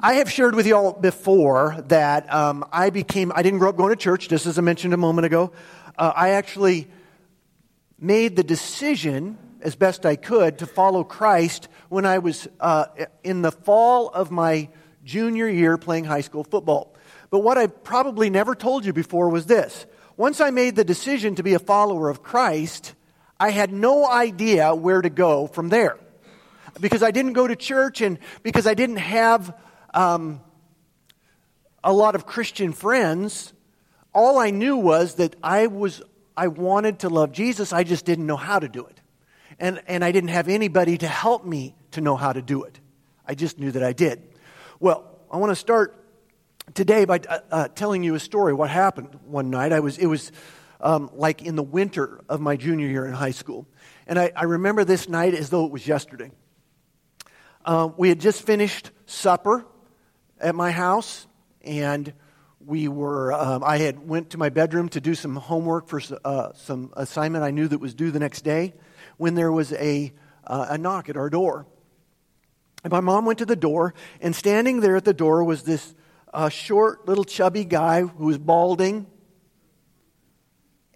I have shared with you all before that um, I became, I didn't grow up going to church, just as I mentioned a moment ago. Uh, I actually made the decision, as best I could, to follow Christ when I was uh, in the fall of my junior year playing high school football. But what I probably never told you before was this. Once I made the decision to be a follower of Christ, I had no idea where to go from there. Because I didn't go to church and because I didn't have um, a lot of Christian friends, all I knew was that I was I wanted to love Jesus, I just didn't know how to do it. And, and I didn't have anybody to help me to know how to do it. I just knew that I did. Well, I want to start today by uh, uh, telling you a story. What happened one night? I was, it was um, like in the winter of my junior year in high school. And I, I remember this night as though it was yesterday. Uh, we had just finished supper at my house, and we were um, i had went to my bedroom to do some homework for uh, some assignment i knew that was due the next day when there was a, uh, a knock at our door. And my mom went to the door and standing there at the door was this uh, short little chubby guy who was balding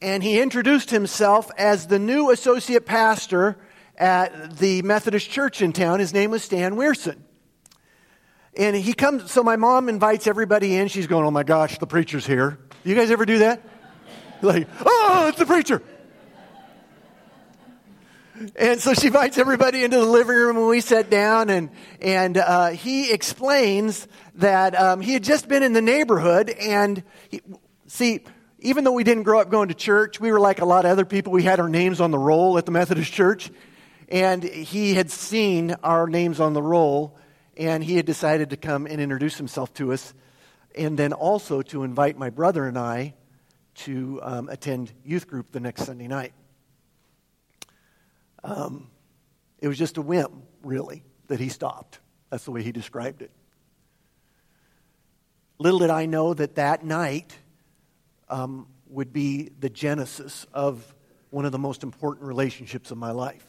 and he introduced himself as the new associate pastor at the methodist church in town. His name was stan weirson and he comes, so my mom invites everybody in. She's going, Oh my gosh, the preacher's here. You guys ever do that? Like, oh, it's the preacher. And so she invites everybody into the living room, and we sat down, and, and uh, he explains that um, he had just been in the neighborhood, and he, see, even though we didn't grow up going to church, we were like a lot of other people. We had our names on the roll at the Methodist Church, and he had seen our names on the roll, and he had decided to come and introduce himself to us, and then also to invite my brother and I to um, attend youth group the next Sunday night. Um, it was just a whim, really, that he stopped. That's the way he described it. Little did I know that that night um, would be the genesis of one of the most important relationships of my life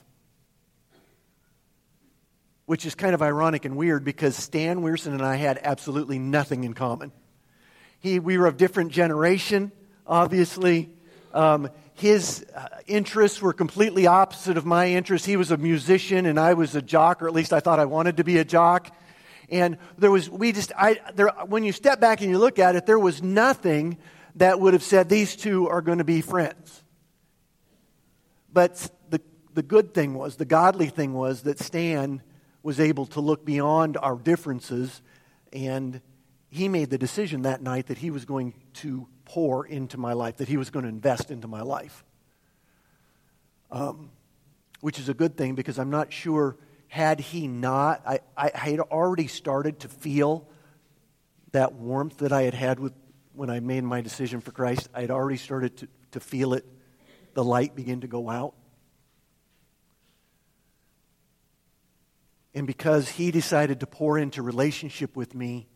which is kind of ironic and weird because Stan Weirson and I had absolutely nothing in common. He, we were of different generation, obviously. Um, his uh, interests were completely opposite of my interests. He was a musician and I was a jock, or at least I thought I wanted to be a jock. And there was, we just, I, there, when you step back and you look at it, there was nothing that would have said these two are going to be friends. But the, the good thing was, the godly thing was that Stan was able to look beyond our differences, and he made the decision that night that he was going to pour into my life, that he was going to invest into my life. Um, which is a good thing because I'm not sure, had he not, I, I, had already started to feel that warmth that I had had with, when I made my decision for Christ. I had already started to, to feel it, the light begin to go out. And because he decided to pour into relationship with me,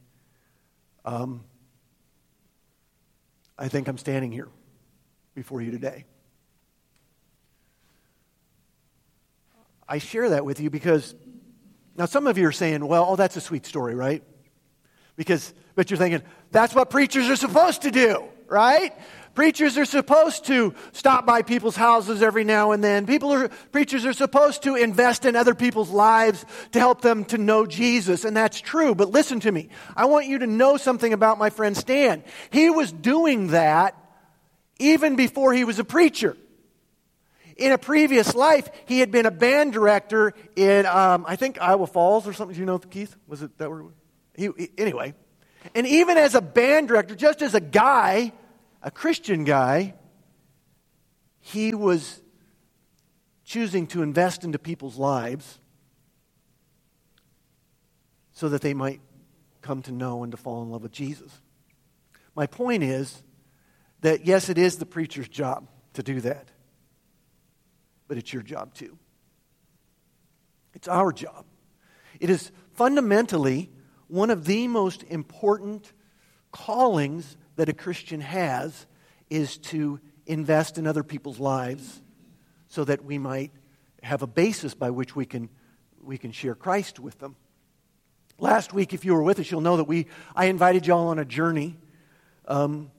um, I think I'm standing here before you today. I share that with you because now some of you are saying, well, oh, that's a sweet story, right? Because, but you're thinking, that's what preachers are supposed to do, right? Preachers are supposed to stop by people's houses every now and then. People are, preachers are supposed to invest in other people's lives to help them to know Jesus, and that's true. But listen to me. I want you to know something about my friend Stan. He was doing that even before he was a preacher. In a previous life, he had been a band director in, um, I think, Iowa Falls or something. Do you know, Keith? Was it that where? He, he, anyway. And even as a band director, just as a guy, a Christian guy, he was choosing to invest into people's lives so that they might come to know and to fall in love with Jesus. My point is that yes, it is the preacher's job to do that, but it's your job too. It's our job. It is fundamentally one of the most important callings that a Christian has is to invest in other people's lives so that we might have a basis by which we can, we can share Christ with them. Last week, if you were with us, you'll know that we, I invited y'all on a journey um,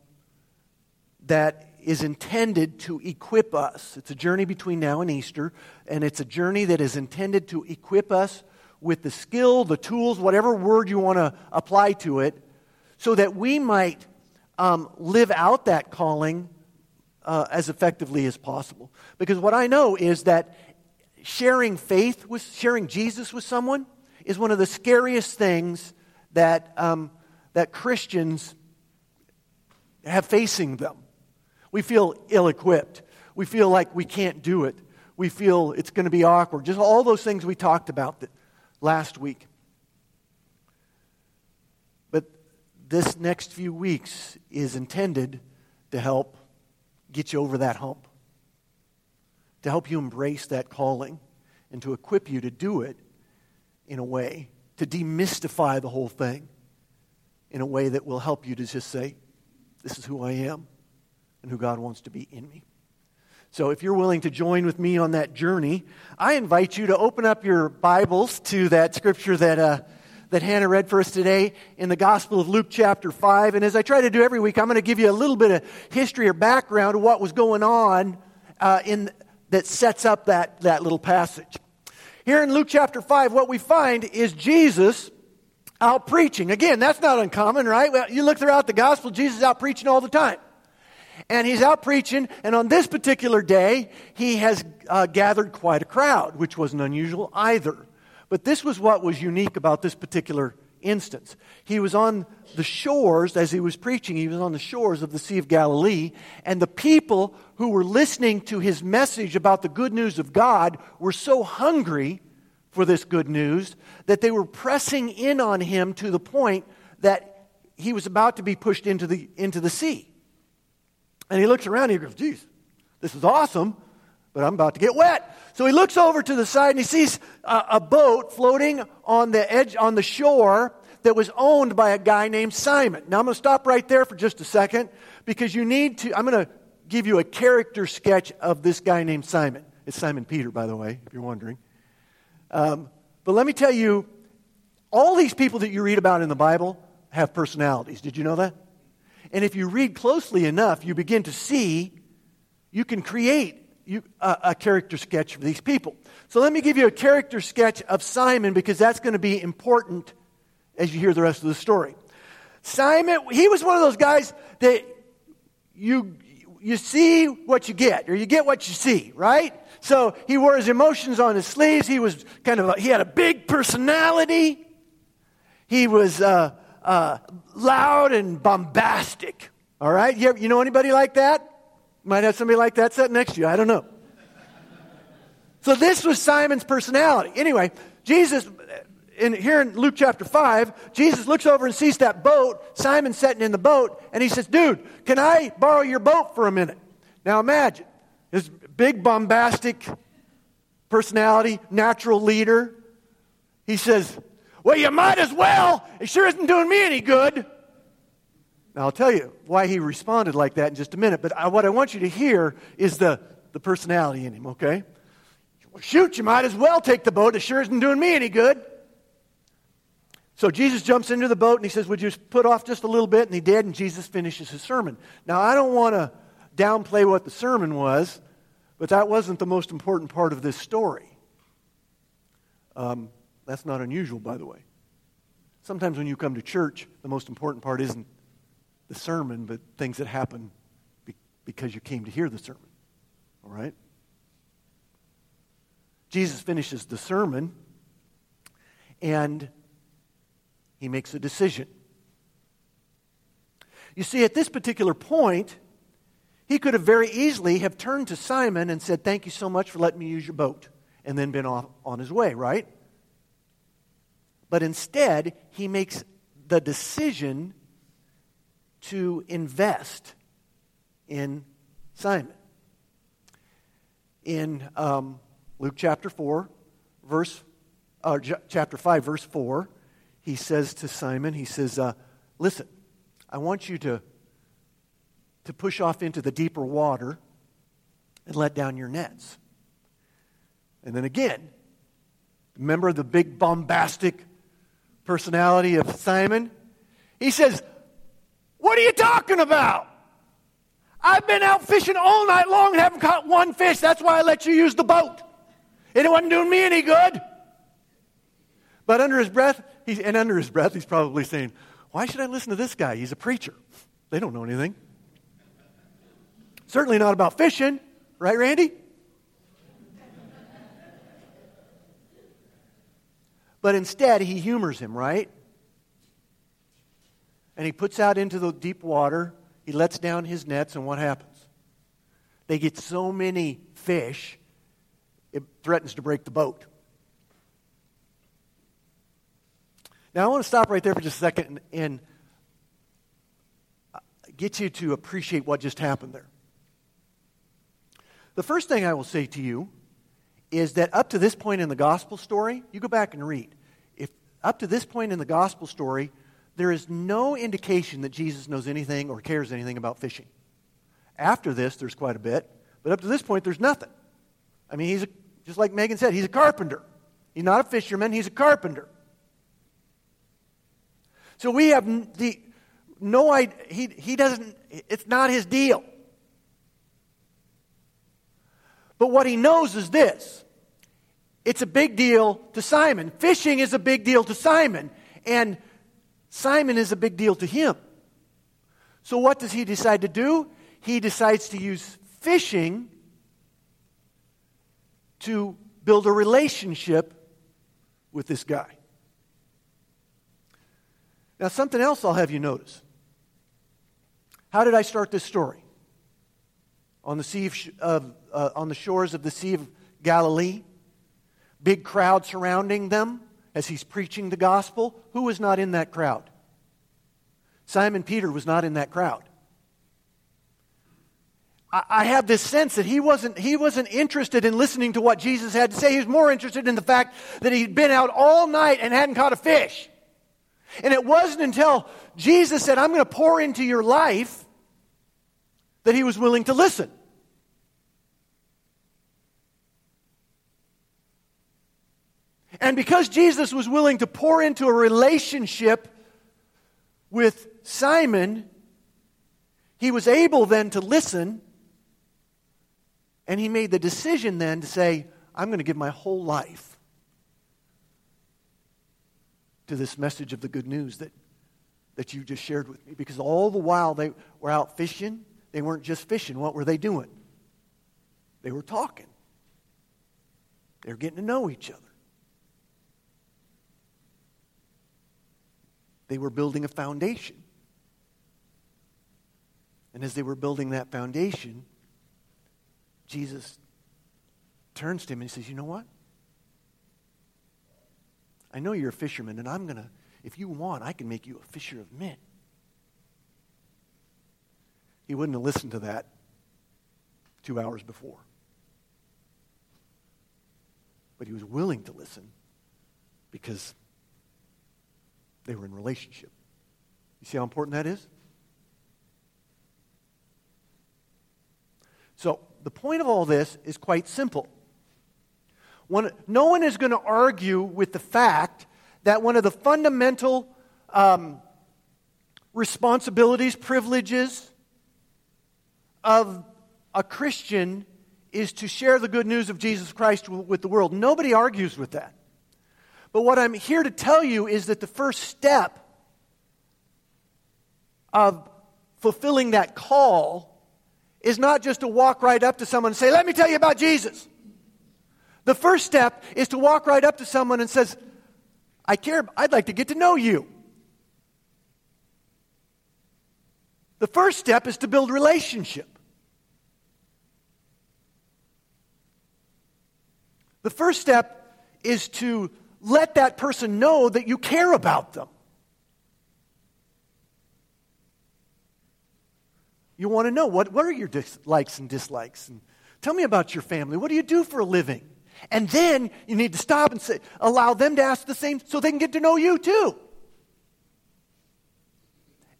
that is intended to equip us. It's a journey between now and Easter, and it's a journey that is intended to equip us with the skill, the tools, whatever word you want to apply to it, so that we might um, live out that calling uh, as effectively as possible. Because what I know is that sharing faith with, sharing Jesus with someone, is one of the scariest things that, um, that Christians have facing them. We feel ill equipped. We feel like we can't do it. We feel it's going to be awkward. Just all those things we talked about last week. But this next few weeks is intended to help get you over that hump, to help you embrace that calling, and to equip you to do it in a way to demystify the whole thing in a way that will help you to just say, This is who I am and who God wants to be in me. So, if you're willing to join with me on that journey, I invite you to open up your Bibles to that scripture that, uh, that Hannah read for us today in the Gospel of Luke, chapter 5. And as I try to do every week, I'm going to give you a little bit of history or background of what was going on uh, in, that sets up that, that little passage. Here in Luke chapter 5, what we find is Jesus out preaching. Again, that's not uncommon, right? Well, you look throughout the gospel, Jesus is out preaching all the time. And he's out preaching, and on this particular day, he has uh, gathered quite a crowd, which wasn't unusual either. But this was what was unique about this particular instance. He was on the shores, as he was preaching, he was on the shores of the Sea of Galilee, and the people who were listening to his message about the good news of God were so hungry for this good news that they were pressing in on him to the point that he was about to be pushed into the, into the sea. And he looks around and he goes, Geez, this is awesome, but I'm about to get wet. So he looks over to the side and he sees a, a boat floating on the edge, on the shore that was owned by a guy named Simon. Now I'm going to stop right there for just a second because you need to, I'm going to give you a character sketch of this guy named Simon. It's Simon Peter, by the way, if you're wondering. Um, but let me tell you, all these people that you read about in the Bible have personalities. Did you know that? And if you read closely enough, you begin to see you can create you, a, a character sketch of these people. So let me give you a character sketch of Simon because that's going to be important as you hear the rest of the story. Simon, he was one of those guys that you, you see what you get, or you get what you see, right? So he wore his emotions on his sleeves. He was kind of, a, he had a big personality. He was uh, uh, loud and bombastic. All right? You, ever, you know anybody like that? Might have somebody like that sitting next to you. I don't know. So this was Simon's personality. Anyway, Jesus, in, here in Luke chapter 5, Jesus looks over and sees that boat, Simon sitting in the boat, and he says, Dude, can I borrow your boat for a minute? Now imagine, his big, bombastic personality, natural leader. He says, Well, you might as well. It sure isn't doing me any good. I'll tell you why he responded like that in just a minute, but I, what I want you to hear is the, the personality in him, okay? Well, shoot, you might as well take the boat. It sure isn't doing me any good. So Jesus jumps into the boat and he says, Would you put off just a little bit? And he did, and Jesus finishes his sermon. Now, I don't want to downplay what the sermon was, but that wasn't the most important part of this story. Um, that's not unusual, by the way. Sometimes when you come to church, the most important part isn't the sermon, but things that happen be- because you came to hear the sermon. All right? Jesus finishes the sermon and he makes a decision. You see, at this particular point, he could have very easily have turned to Simon and said, Thank you so much for letting me use your boat, and then been off on his way, right? But instead, he makes the decision to invest in Simon. In um, Luke chapter 4, verse, uh, chapter 5, verse 4, he says to Simon, he says, uh, Listen, I want you to, to push off into the deeper water and let down your nets. And then again, remember the big bombastic personality of Simon. He says, What are you talking about? I've been out fishing all night long and haven't caught one fish. That's why I let you use the boat. It wasn't doing me any good. But under his breath, he's, and under his breath, he's probably saying, Why should I listen to this guy? He's a preacher. They don't know anything. Certainly not about fishing, right, Randy? But instead, he humors him, right? And he puts out into the deep water. He lets down his nets, and what happens? They get so many fish, it threatens to break the boat. Now, I want to stop right there for just a second and, uh, get you to appreciate what just happened there. The first thing I will say to you is that up to this point in the gospel story, you go back and read. If up to this point in the gospel story, there is no indication that Jesus knows anything or cares anything about fishing. After this, there's quite a bit, but up to this point, there's nothing. I mean, he's a, just like Megan said, he's a carpenter. He's not a fisherman, he's a carpenter. So we have the no idea, he, he doesn't, it's not his deal. But what he knows is this it's a big deal to Simon. Fishing is a big deal to Simon, and Simon is a big deal to him. So, what does he decide to do? He decides to use fishing to build a relationship with this guy. Now, something else I'll have you notice. How did I start this story? On the, sea of, uh, on the shores of the Sea of Galilee, big crowd surrounding them as he's preaching the gospel. Who was not in that crowd? Simon Peter was not in that crowd. I, have this sense that he wasn't, he wasn't interested in listening to what Jesus had to say. He was more interested in the fact that he'd been out all night and hadn't caught a fish. And it wasn't until Jesus said, I'm going to pour into your life, that he was willing to listen. And because Jesus was willing to pour into a relationship with Simon, he was able then to listen. And he made the decision then to say, I'm going to give my whole life to this message of the good news that, that you just shared with me. Because all the while they were out fishing, they weren't just fishing. What were they doing? They were talking, they were getting to know each other. They were building a foundation. And as they were building that foundation, Jesus turns to him and he says, You know what? I know you're a fisherman, and I'm going to, if you want, I can make you a fisher of men. He wouldn't have listened to that two hours before. But he was willing to listen because they were in relationship. You see how important that is? So, the point of all this is quite simple. One, no one is going to argue with the fact that one of the fundamental um, responsibilities, privileges of a Christian is to share the good news of Jesus Christ with the world. Nobody argues with that. But what I'm here to tell you is that the first step of fulfilling that call is not just to walk right up to someone and say, Let me tell you about Jesus. The first step is to walk right up to someone and says, I care, I'd like to get to know you. The first step is to build relationship. The first step is to let that person know that you care about them. You want to know what, what are your dislikes and dislikes? And tell me about your family. What do you do for a living? And then you need to stop and say, allow them to ask the same so they can get to know you too.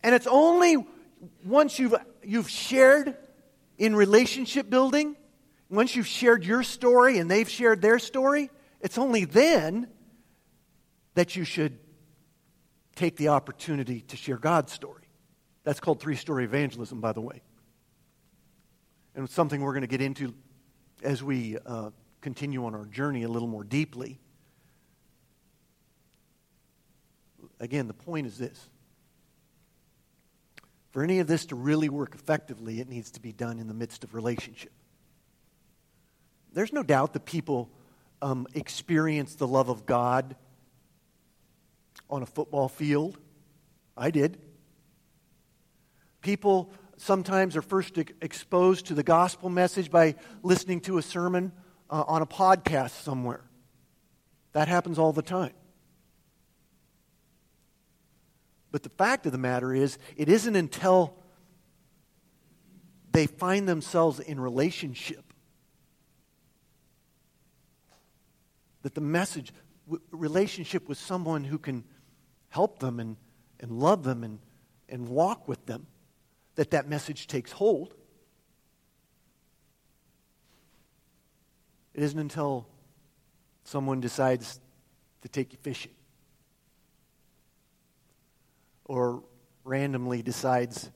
And it's only once you've, you've shared in relationship building, once you've shared your story and they've shared their story, it's only then that you should take the opportunity to share God's story. That's called three story evangelism, by the way. And it's something we're going to get into as we uh, continue on our journey a little more deeply. Again, the point is this for any of this to really work effectively, it needs to be done in the midst of relationship. There's no doubt that people um, experience the love of God on a football field. I did. People sometimes are first exposed to the gospel message by listening to a sermon uh, on a podcast somewhere. That happens all the time. But the fact of the matter is, it isn't until they find themselves in relationship that the message, relationship with someone who can help them and, and love them and, and walk with them, that that message takes hold. It isn't until someone decides to take you fishing or randomly decides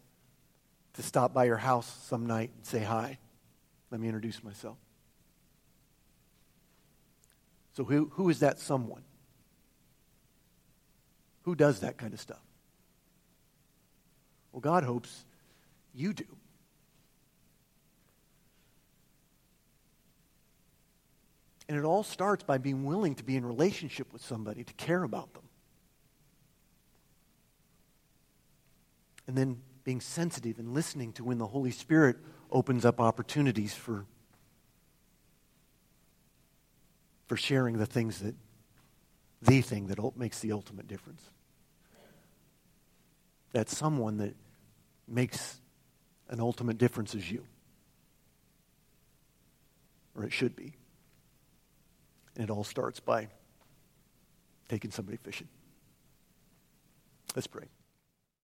to stop by your house some night and say hi. Let me introduce myself. So, who, who is that someone? Who does that kind of stuff? Well, God hopes you do. And it all starts by being willing to be in relationship with somebody, to care about them. And then being sensitive and listening to when the Holy Spirit opens up opportunities for, for sharing the things that, the thing that makes the ultimate difference. That someone that makes an ultimate difference is you. Or it should be. And it all starts by taking somebody fishing. Let's pray.